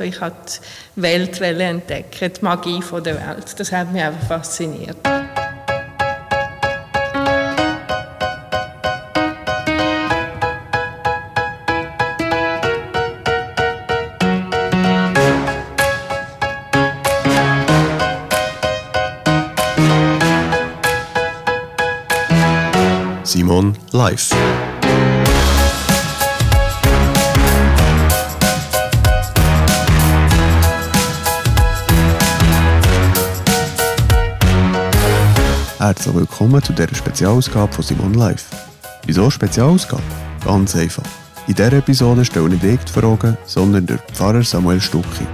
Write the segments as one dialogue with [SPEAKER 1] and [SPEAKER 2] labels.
[SPEAKER 1] Ich habe die Welt entdecken, die Magie der Welt. Das hat mich einfach fasziniert.
[SPEAKER 2] Simon live. Herzlich willkommen zu dieser Spezialausgabe von Simon Live. Wieso Spezialausgabe? Ganz einfach. In dieser Episode stelle nicht ich die Fragen, sondern der Pfarrer Samuel Stucki.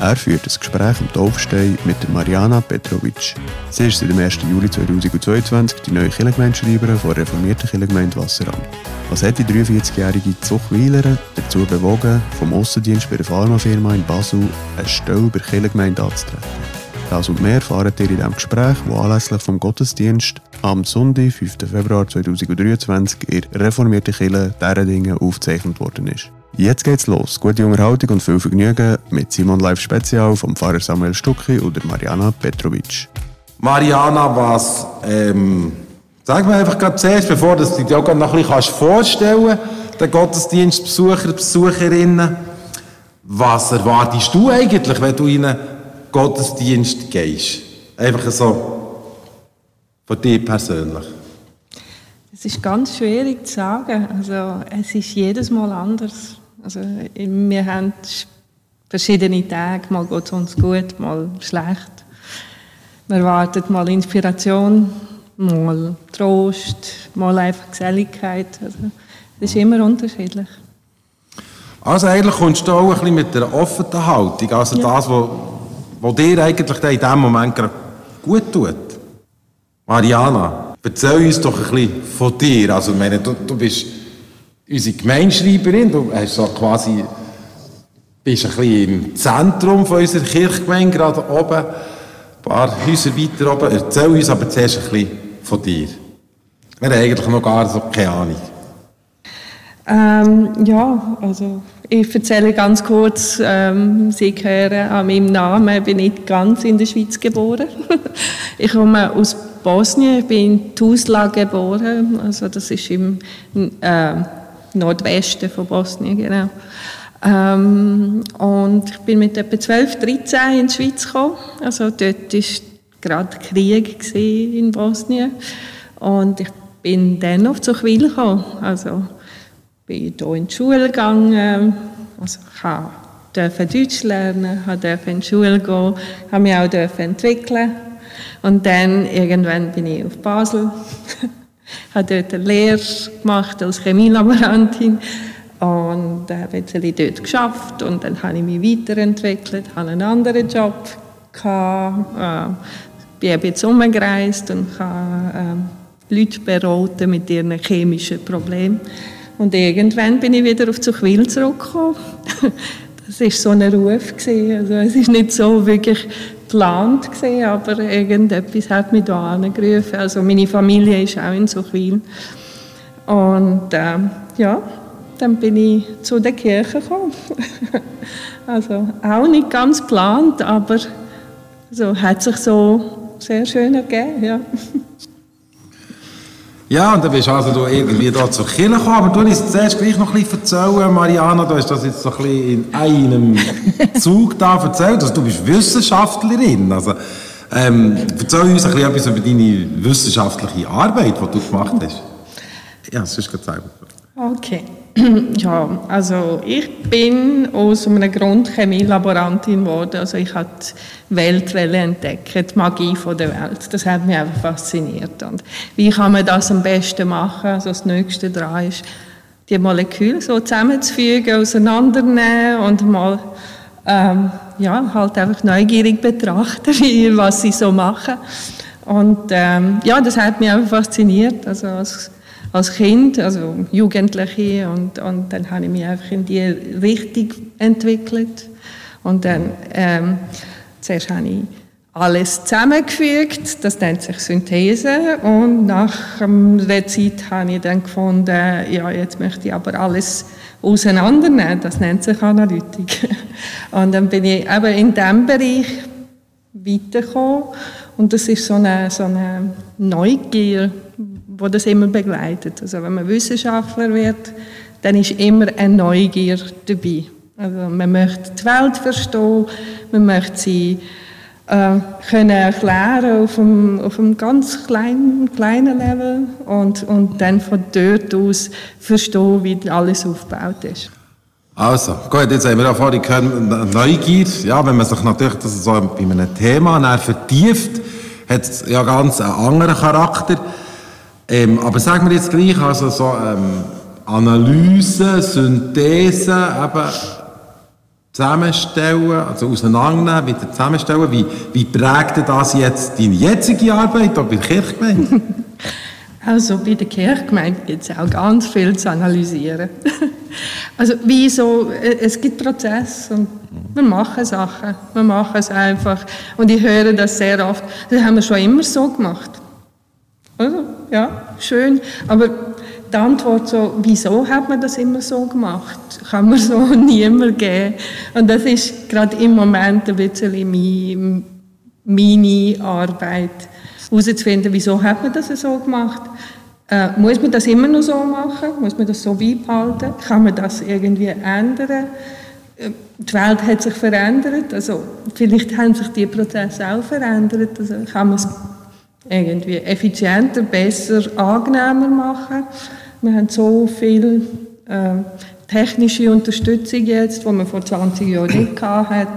[SPEAKER 2] Er führt ein Gespräch am Taufstein mit Mariana Petrovic. Sie ist seit dem 1. Juli 2022 die neue Kirchengemeindeschreiberin der reformierten Kirchengemeinde Wasseramt. Was hat die 43-jährige Zuchwilerin dazu bewogen, vom Aussendienst bei der Pharmafirma in Basel eine Stelle bei der Kirchengemeinde anzutreten? Das und mehr erfahren ihr in diesem Gespräch, das anlässlich vom Gottesdienst am Sonntag, 5. Februar 2023 in reformierten Kirche Dinge aufgezeichnet worden ist. Jetzt geht's los. Gute Unterhaltung und viel Vergnügen mit Simon Live Spezial vom Pfarrer Samuel Stucki oder Mariana Petrovic.
[SPEAKER 3] Mariana, was, ähm, sag mir einfach gerade zuerst, bevor du dich auch noch ein bisschen vorstellen kannst, den Gottesdienstbesucher, Besucherinnen, was erwartest du eigentlich, wenn du in einen Gottesdienst gehst? Einfach so, von dir persönlich.
[SPEAKER 1] Es ist ganz schwierig zu sagen. Also, es ist jedes Mal anders. Also, wir haben verschiedene Tage. Mal geht es uns gut, mal schlecht. Man erwartet mal Inspiration, mal Trost, mal einfach Geselligkeit. Also, das ist immer unterschiedlich.
[SPEAKER 3] Also eigentlich kommst du auch ein bisschen mit einer offenen Haltung. Also ja. das, was, was dir eigentlich in diesem Moment gerade gut tut. Mariana, erzähl uns doch ein bisschen von dir. Also, meine, du, du bist unsere Gemeinschreiberin, du hast so quasi, bist ein bisschen im Zentrum von unserer Kirchgemeinde, gerade oben, ein paar Häuser weiter oben. Erzähl uns aber zuerst ein bisschen von dir. Wir haben eigentlich noch gar so keine Ahnung.
[SPEAKER 1] Ähm, ja, also ich erzähle ganz kurz, ähm, Sie hören an meinem Namen, ich bin nicht ganz in der Schweiz geboren. ich komme aus Bosnien, ich bin in Tuzla geboren, also das ist im äh, Nordwesten von Bosnien, genau. Ähm, und ich bin mit etwa 12, 13 in die Schweiz gekommen. Also dort war gerade Krieg in Bosnien. Und ich bin dann auf Zuchwil gekommen. Also bin hier in die Schule gegangen. Also ich durfte Deutsch lernen, durfte in die Schule gehen, habe mich auch entwickeln. Und dann irgendwann bin ich auf Basel habe dort eine Lehre gemacht als Chemielaborantin und habe ein bisschen dort geschafft und dann habe ich mich weiterentwickelt, habe einen anderen Job gehabt, äh, bin jetzt umgereist und habe äh, Leute beraten mit ihren chemischen Problemen. Und irgendwann bin ich wieder auf Zuchwil zurückgekommen. Das war so ein Ruf. Also es ist nicht so wirklich geplant, aber irgendetwas hat mich da angerufen. Also meine Familie ist auch in Suchwil. Und äh, ja, dann bin ich zu der Kirche gekommen. also auch nicht ganz geplant, aber so hat sich so sehr schön ergeben. Ja.
[SPEAKER 3] Ja, und dann bist also du irgendwie da zur Kirche gekommen, aber du hast zuerst gleich noch ein bisschen erzählen, Mariana, du hast das jetzt so ein bisschen in einem Zug da erzählt, also du bist Wissenschaftlerin, also ähm, erzähl uns ein bisschen etwas über deine wissenschaftliche Arbeit, die du gemacht hast. Ja, das ist gerade selber.
[SPEAKER 1] Okay. Ja, also ich bin aus einem Grund Chemielaborantin geworden. Also ich habe die Welt entdecken, die Magie der Welt. Das hat mich einfach fasziniert. Und wie kann man das am besten machen? Also das Nächste daran ist, die Moleküle so zusammenzufügen, auseinandernehmen und mal ähm, ja, halt einfach neugierig betrachten, was sie so machen. Und ähm, ja, das hat mich einfach fasziniert. Also als als Kind, also Jugendliche und, und dann habe ich mich einfach in die Richtung entwickelt und dann ähm, zuerst habe ich alles zusammengefügt. Das nennt sich Synthese. Und nach der Zeit habe ich dann gefunden, ja, jetzt möchte ich aber alles auseinandernehmen. Das nennt sich Analytik. Und dann bin ich eben in diesem Bereich weitergekommen. Und das ist so eine, so eine Neugier, die das immer begleitet. Also wenn man Wissenschaftler wird, dann ist immer eine Neugier dabei. Also man möchte die Welt verstehen, man möchte sie äh, können erklären auf einem, auf einem ganz kleinen, kleinen Level und, und dann von dort aus verstehen, wie alles aufgebaut ist.
[SPEAKER 3] Also, gut, jetzt haben wir vorhin gehört, Neugier, ja, wenn man sich natürlich das so bei einem Thema vertieft, hat es ja ganz einen anderen Charakter. Ähm, aber sagen wir jetzt gleich, also so ähm, Analyse, Synthese, eben zusammenstellen, also auseinandernehmen, wieder zusammenstellen. Wie, wie prägt das jetzt deine jetzige Arbeit bei der Kirchgemeinde?
[SPEAKER 1] Also bei der Kirchgemeinde gibt es auch ganz viel zu analysieren. also wieso, äh, es gibt Prozesse und wir machen Sachen, wir machen es einfach. Und ich höre das sehr oft, das haben wir schon immer so gemacht. Also, ja, schön, aber die Antwort so, wieso hat man das immer so gemacht, kann man so niemand geben. Und das ist gerade im Moment ein bisschen meine Arbeit, herauszufinden, wieso hat man das so gemacht. Äh, muss man das immer noch so machen? Muss man das so beibehalten? Kann man das irgendwie ändern? Äh, die Welt hat sich verändert, also vielleicht haben sich die Prozesse auch verändert. Also kann man es irgendwie effizienter, besser, angenehmer machen. Wir haben so viel äh, technische Unterstützung jetzt, die man vor 20 Jahren nicht hatte.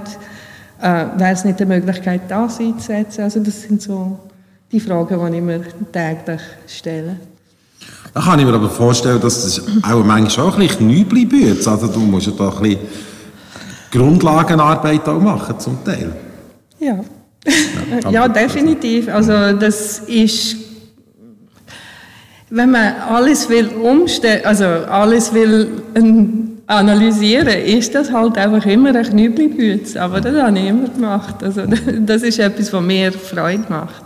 [SPEAKER 1] Äh, Wäre es nicht eine Möglichkeit, das einzusetzen? Also das sind so die Fragen, die ich mir täglich stelle.
[SPEAKER 3] Da kann ich mir aber vorstellen, dass das auch manchmal auch ein bisschen neu bleiben Also du musst ja da ein bisschen Grundlagenarbeit auch machen, zum Teil.
[SPEAKER 1] Ja. Ja, definitiv. Also das ist wenn man alles will umstellen, also alles will analysieren, ist das halt einfach immer ein Knüppelbütz. Aber das habe ich immer gemacht. Also das ist etwas, was mir Freude macht.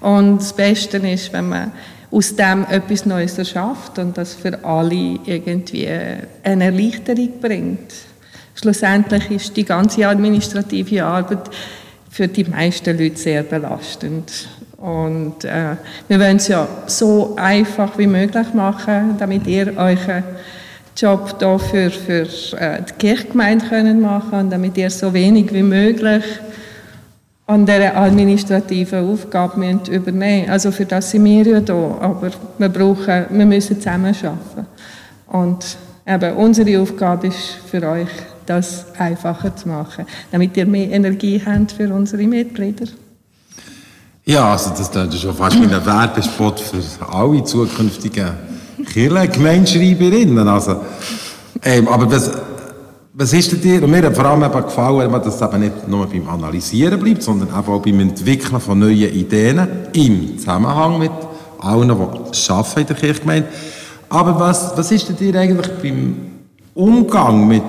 [SPEAKER 1] Und das Beste ist, wenn man aus dem etwas Neues erschafft und das für alle irgendwie eine Erleichterung bringt. Schlussendlich ist die ganze administrative Arbeit für die meisten Leute sehr belastend. Und äh, wir wollen es ja so einfach wie möglich machen, damit ihr euren Job hier für, äh, die Kirchgemeinde können machen und damit ihr so wenig wie möglich an dieser administrativen Aufgabe müsst übernehmen Also für das sind wir ja da, aber wir, brauchen, wir müssen zusammen arbeiten. Und eben, unsere Aufgabe ist für euch, das einfacher zu machen, damit ihr mehr Energie habt für unsere Mitglieder.
[SPEAKER 3] Ja, also das, ist schon fast wie ein Werbespot für alle zukünftigen Kirchengemeinschreiberinnen. Also, ähm, aber was, was ist denn dir, und mir hat vor allem eben gefallen, dass es eben nicht nur beim Analysieren bleibt, sondern eben auch beim Entwickeln von neuen Ideen im Zusammenhang mit allen, die arbeiten in der Kirchgemeinde. Aber was, was ist denn dir eigentlich beim Umgang mit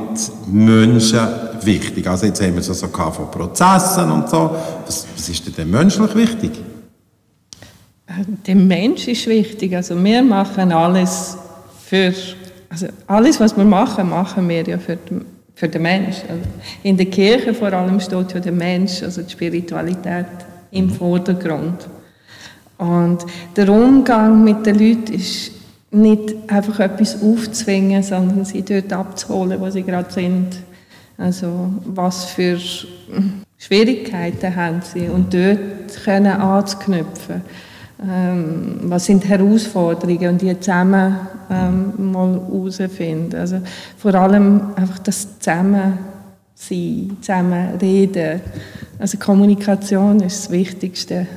[SPEAKER 3] Menschen wichtig? Also jetzt haben wir es so von Prozessen und so. Was, was ist denn menschlich wichtig?
[SPEAKER 1] Der Mensch ist wichtig. Also wir machen alles für, also alles, was wir machen, machen wir ja für den, für den Mensch. Also in der Kirche vor allem steht ja der Mensch, also die Spiritualität im Vordergrund. Und der Umgang mit den Leuten ist nicht einfach etwas aufzwingen, sondern sie dort abzuholen, wo sie gerade sind. Also was für Schwierigkeiten haben sie und dort können anzuknüpfen. Ähm, was sind Herausforderungen und die zusammen ähm, mal herausfinden. Also vor allem einfach das Zusammen sein, zusammen reden. Also Kommunikation ist das Wichtigste.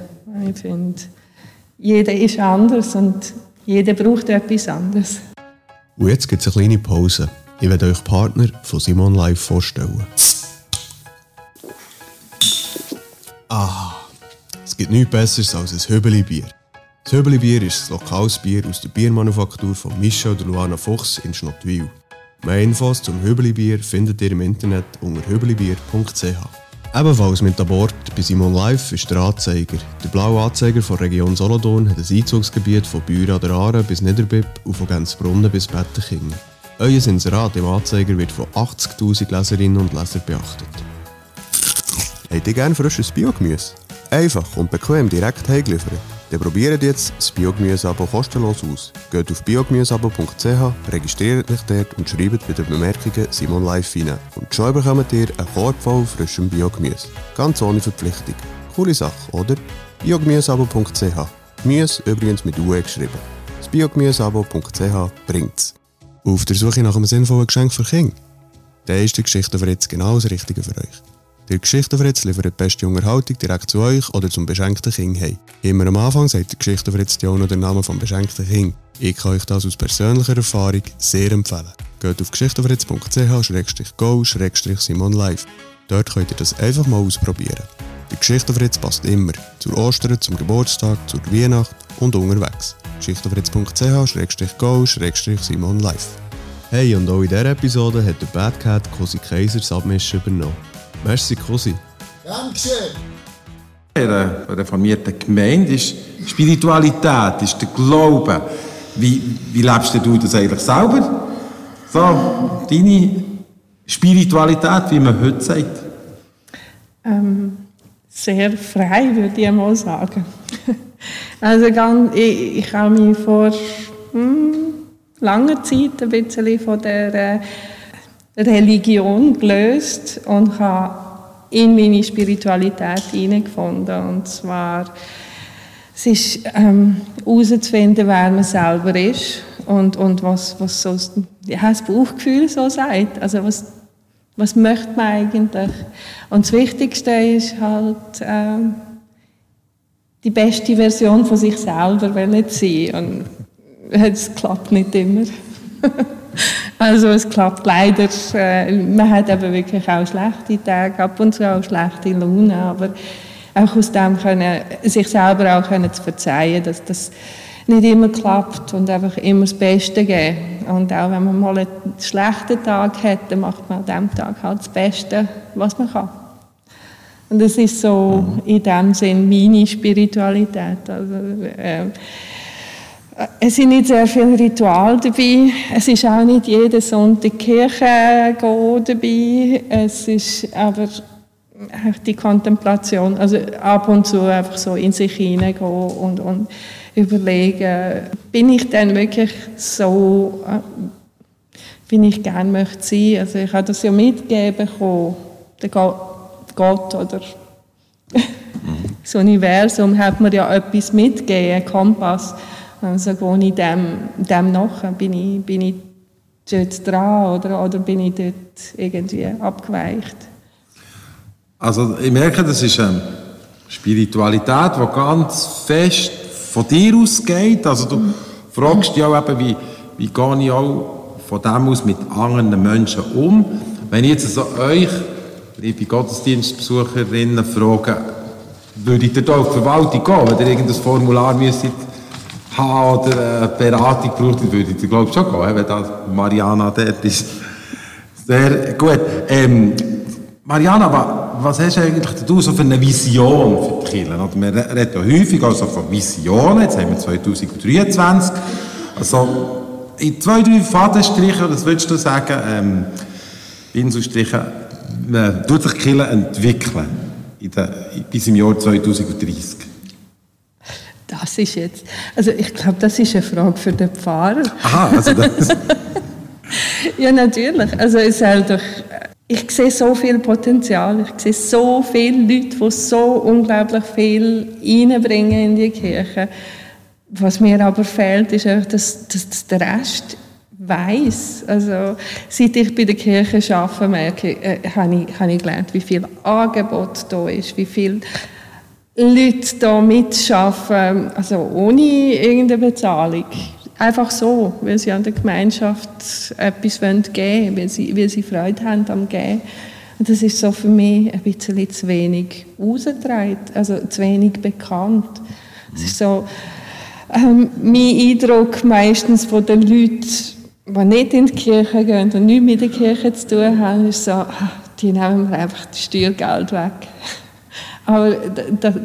[SPEAKER 1] Ich finde, jeder ist anders und jeder braucht etwas anderes.
[SPEAKER 2] Und jetzt gibt es eine kleine Pause. Ich werde euch Partner von Simon Live vorstellen. Ah, es gibt nichts Besseres als ein Höbeli-Bier. Das Höbeli-Bier ist ein lokales Bier aus der Biermanufaktur von Michel und Luana Fuchs in Schnottwil. Mehr Infos zum Höbeli-Bier findet ihr im Internet unter höbelibier.ch. Ebenfalls mit an Bord bei Simon Live ist der Anzeiger. Der blaue Anzeiger von Region Solothurn hat ein Einzugsgebiet von Büren an der Aare bis Niederbipp und von Gänzbrunnen bis Bettenking. Euer Inserat im Anzeiger wird von 80'000 Leserinnen und Lesern beachtet. Habt ihr gerne frisches Biogemüse? Einfach und bequem direkt heimgeliefert? Dann probiert jetzt das Biogemüse-Abo kostenlos aus. Geht auf biogemüseabo.ch, registriert euch dort und schreibt bei den Bemerkungen Simon Live rein. Und schon bekommt ihr einen Korb voll frischem Biogemüse. Ganz ohne Verpflichtung. Coole Sache, oder? biogemüseabo.ch Gemüse übrigens mit UE geschrieben. Das biogemüseabo.ch bringt's. Auf der Suche nach einem sinnvollen Geschenk für Kinder? Dann ist die Geschichte für jetzt genau das Richtige für euch. Der Geschichtenfritz liefert die beste Unterhaltung direkt zu euch oder zum beschenkten Kind. Immer am Anfang sagt der Geschichtenfritz ja auch noch den Namen vom beschenkten Kind. Ich kann euch das aus persönlicher Erfahrung sehr empfehlen. Geht auf geschichtenfritz.ch-go-simon live. Dort könnt ihr das einfach mal ausprobieren. Der Geschichtenfritz passt immer. Zur Ostern, zum Geburtstag, zur Weihnacht und unterwegs. geschichtenfritz.ch-go-simon live. Hey, und auch in dieser Episode hat der Bad Cat Cosi Kaiser Submission übernommen. Merci, Cosi.
[SPEAKER 4] Dankeschön.
[SPEAKER 3] In einer reformierten Gemeinde ist Spiritualität, ist der Glaube. Wie, wie lebst du das eigentlich selber? So, deine Spiritualität, wie man heute sagt.
[SPEAKER 1] Ähm, sehr frei, würde ich mal sagen. Also ganz, ich, ich habe mich vor hm, langer Zeit ein bisschen von der äh, Religion gelöst und habe in meine Spiritualität hineingefunden. Und zwar, es ist ähm, herauszufinden, wer man selber ist und, und was, was so ja, das Bauchgefühl so sagt. Also was, was möchte man eigentlich? Und das Wichtigste ist halt, ähm, die beste Version von sich selber will sein. Und es klappt nicht immer. Also es klappt leider. Äh, man hat eben wirklich auch schlechte Tage, ab und zu auch schlechte Laune, aber auch aus dem können, sich selber auch können zu verzeihen, dass das nicht immer klappt und einfach immer das Beste geben. Und auch wenn man mal einen schlechten Tag hat, dann macht man an diesem Tag halt das Beste, was man kann. Und das ist so in dem Sinn meine Spiritualität. Also, äh, es sind nicht sehr viele Rituale dabei. Es ist auch nicht jeden Sonntag Kirche gehen dabei. Es ist aber die Kontemplation, also ab und zu einfach so in sich hineingehen und, und überlegen, bin ich denn wirklich so, äh, wie ich gerne möchte sein? Also ich habe das ja mitgegeben der Gott oder das Universum hat mir ja etwas mitgegeben, Kompass also gehe ich dem, dem nach, bin ich, bin ich dort dran oder, oder bin ich dort irgendwie abgeweicht?
[SPEAKER 3] Also ich merke, das ist eine Spiritualität, die ganz fest von dir ausgeht. Also du mhm. fragst dich auch eben, wie, wie gehe ich auch von dem aus mit anderen Menschen um. Wenn ich jetzt also euch, liebe Gottesdienstbesucherinnen, frage, würdet ihr da auf die Verwaltung gehen, wenn ihr irgendein Formular müsstet haben oder eine Beratung braucht, würde ich glaube schon gehen, wenn da Mariana dort ist. Sehr gut. Ähm, Mariana, was hast du eigentlich du so für eine Vision für die Kirche? Wir reden ja häufig also von Visionen, jetzt haben wir 2023. Also in zwei, drei Fadenstrichen, das würdest du sagen, ähm, Pinselstrichen, man tut sich die Kirche entwickeln in der, bis im Jahr 2030.
[SPEAKER 1] Das ist jetzt, also ich glaube, das ist eine Frage für den Pfarrer.
[SPEAKER 3] Aha, also das.
[SPEAKER 1] ja, natürlich. Also es halt doch, ich sehe so viel Potenzial, ich sehe so viele Leute, die so unglaublich viel reinbringen in die Kirche. Was mir aber fehlt, ist einfach, dass, dass der Rest weiß. Also seit ich bei der Kirche arbeite, merke äh, habe ich, habe ich gelernt, wie viel Angebot da ist, wie viel Leute da mitschaffen, also ohne irgendeine Bezahlung. Einfach so, weil sie an der Gemeinschaft etwas geben wollen, weil sie, weil sie Freude haben am Geben. Und das ist so für mich ein bisschen zu wenig ausgetragen, also zu wenig bekannt. Es ist so ähm, mein Eindruck meistens von den Leuten, die nicht in die Kirche gehen und nichts mit der Kirche zu tun haben, ist so, ah, die nehmen mir einfach das Steuergeld weg. Aber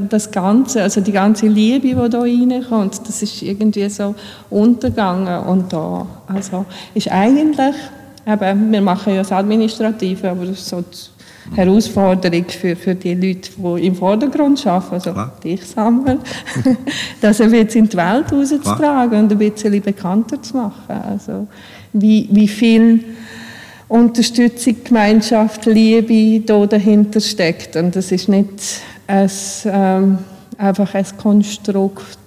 [SPEAKER 1] das Ganze, also die ganze Liebe, die da reinkommt, das ist irgendwie so untergegangen. Und da also ist eigentlich, eben, wir machen ja das Administrative, aber das ist so die Herausforderung für, für die Leute, die im Vordergrund arbeiten, also Klar. dich sammeln, das ein bisschen in die Welt rauszutragen und ein bisschen bekannter zu machen. Also wie, wie viel Unterstützung, Gemeinschaft, Liebe da dahinter steckt. Und das ist nicht ein, ähm, einfach ein Konstrukt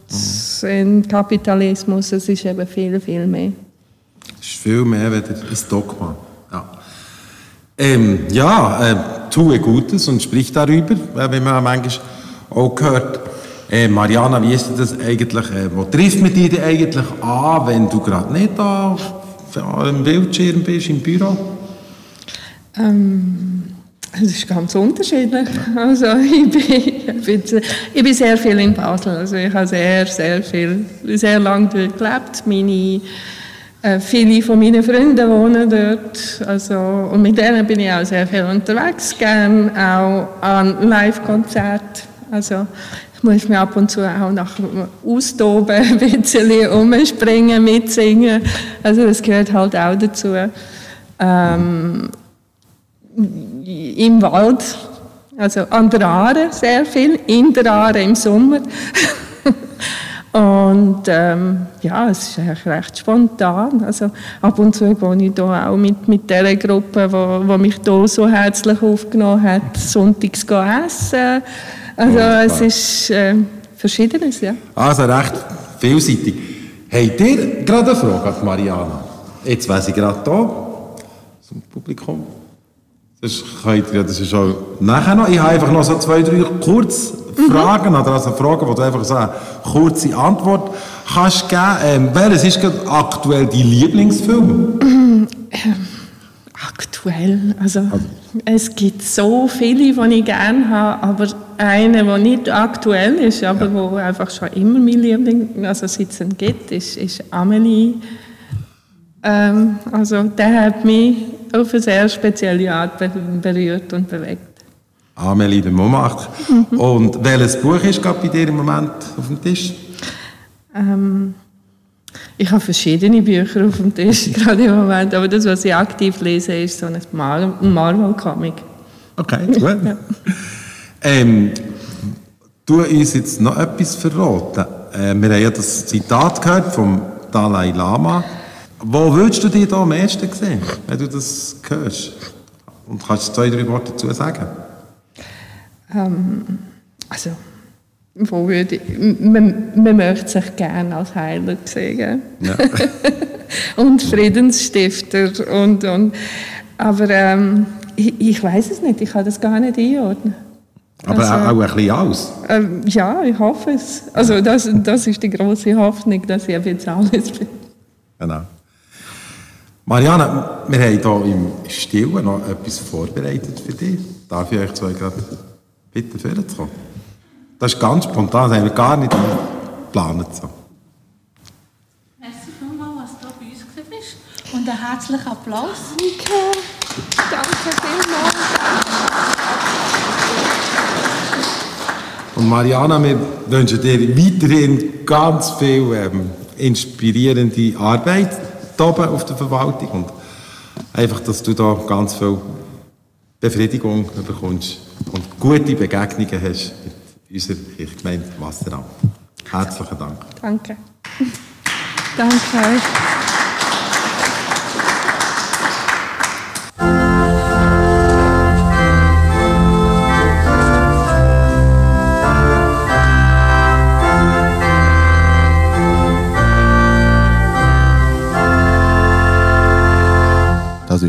[SPEAKER 1] mhm. im Kapitalismus, es ist eben viel, viel mehr.
[SPEAKER 3] Es ist viel mehr als ein Dogma. Ja, ähm, ja äh, tue Gutes und sprich darüber, äh, wie man manchmal auch gehört. Äh, Mariana, wie ist das eigentlich? Äh, wo trifft man dich eigentlich an, wenn du gerade nicht da am Bildschirm bist, im Büro?
[SPEAKER 1] Ähm, es ist ganz unterschiedlich. Also ich bin, ich bin, sehr viel in Basel. Also ich habe sehr, sehr viel, sehr lange dort gelebt. Meine, äh, viele von meinen Freunden wohnen dort. Also, und mit denen bin ich auch sehr viel unterwegs, gerne auch an Live-Konzerten. Also ich muss mich ab und zu auch nach austoben, ein bisschen umspringen, mitsingen. Also das gehört halt auch dazu. Ähm, Im Wald, also an der Aare sehr viel, in der Aare im Sommer. Und ähm, ja, es ist eigentlich recht spontan. Also ab und zu gehe ich da auch mit, mit der Gruppe, die mich hier so herzlich aufgenommen hat, sonntags essen. Also ja, es ist äh, Verschiedenes, ja.
[SPEAKER 3] Also recht vielseitig. Habt ihr gerade eine Frage an Mariana? Jetzt weiss ich gerade hier, zum Publikum. Das könnt ihr, das ist auch nachher noch. Ich habe einfach noch so zwei, drei kurze Fragen, mhm. oder also Fragen, wo du einfach so eine kurze Antwort kannst geben. Ähm, welches ist aktuell dein Lieblingsfilm? Ähm,
[SPEAKER 1] aktuell, also, also, es gibt so viele, die ich gerne habe, aber einer, der nicht aktuell ist, aber ja. wo einfach schon immer mein Liebling, also seit es gibt, ist, ist Amelie. Ähm, also der hat mich auf eine sehr spezielle Art berührt und bewegt.
[SPEAKER 3] Amelie de Montmartre. Mhm. Und welches Buch ist gerade bei dir im Moment auf dem Tisch?
[SPEAKER 1] Ähm, ich habe verschiedene Bücher auf dem Tisch gerade im Moment, aber das, was ich aktiv lese, ist so ein Marvel-Comic.
[SPEAKER 3] Okay, gut. ja. Ähm, du uns jetzt noch etwas verraten. Äh, wir haben ja das Zitat gehört vom Dalai Lama. Wo würdest du dich da am ersten sehen, wenn du das hörst? Und kannst du zwei, drei Worte dazu sagen?
[SPEAKER 1] Ähm, also, wo würde ich, man, man möchte sich gerne als Heiler sehen. Ja. und Friedensstifter. Und, und, aber ähm, ich, ich weiß es nicht, ich kann das gar nicht einordnen.
[SPEAKER 3] Aber also, auch ein bisschen aus?
[SPEAKER 1] Ähm, ja, ich hoffe es. Also das, das ist die große Hoffnung, dass ich jetzt alles bin.
[SPEAKER 3] Genau. Marianne, wir haben hier im Stillen noch etwas vorbereitet für dich. Darf ich euch zwei gerade bitten, vorzukommen? Das ist ganz spontan, das haben wir gar nicht geplant. So.
[SPEAKER 4] Merci vielmals, dass du bei uns bist. Und einen herzlichen Applaus.
[SPEAKER 1] Danke. Danke vielmals.
[SPEAKER 3] Und Mariana, wir wünschen dir weiterhin ganz viel ähm, inspirierende Arbeit oben auf der Verwaltung und einfach, dass du da ganz viel Befriedigung bekommst und gute Begegnungen hast mit unserer Kirchgemeinde Wasseramt. Herzlichen Dank.
[SPEAKER 1] Danke. Danke.
[SPEAKER 2] Das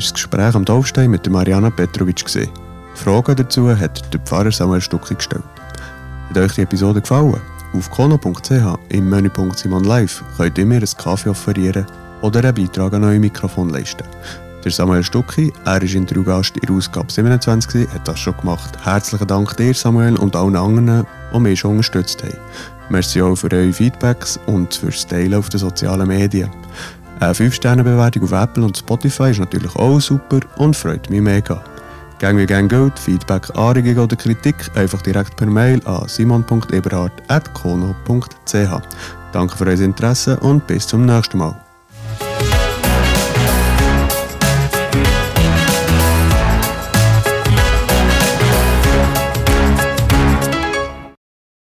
[SPEAKER 2] war das Gespräch am Dorfstein mit Mariana Petrovic. Fragen dazu hat der Pfarrer Samuel Stucki gestellt. Hat euch die Episode gefallen? Auf kono.ch im Menüpunkt Simon Live könnt ihr mir einen Kaffee offerieren oder einen Beitrag an euer Mikrofon leisten. Der Samuel Stucki, er ist Interviewgast in der Ausgabe 27, hat das schon gemacht. Herzlichen Dank dir, Samuel, und allen anderen, die mich schon unterstützt haben. Merci auch für eure Feedbacks und fürs Teilen auf den sozialen Medien. Eine 5-Sterne-Bewertung auf Apple und Spotify ist natürlich auch super und freut mich mega. Gang wie gang gilt, Feedback, Anregungen oder Kritik einfach direkt per Mail an simon.eberhard.kono.ch. Danke für euer Interesse und bis zum nächsten Mal.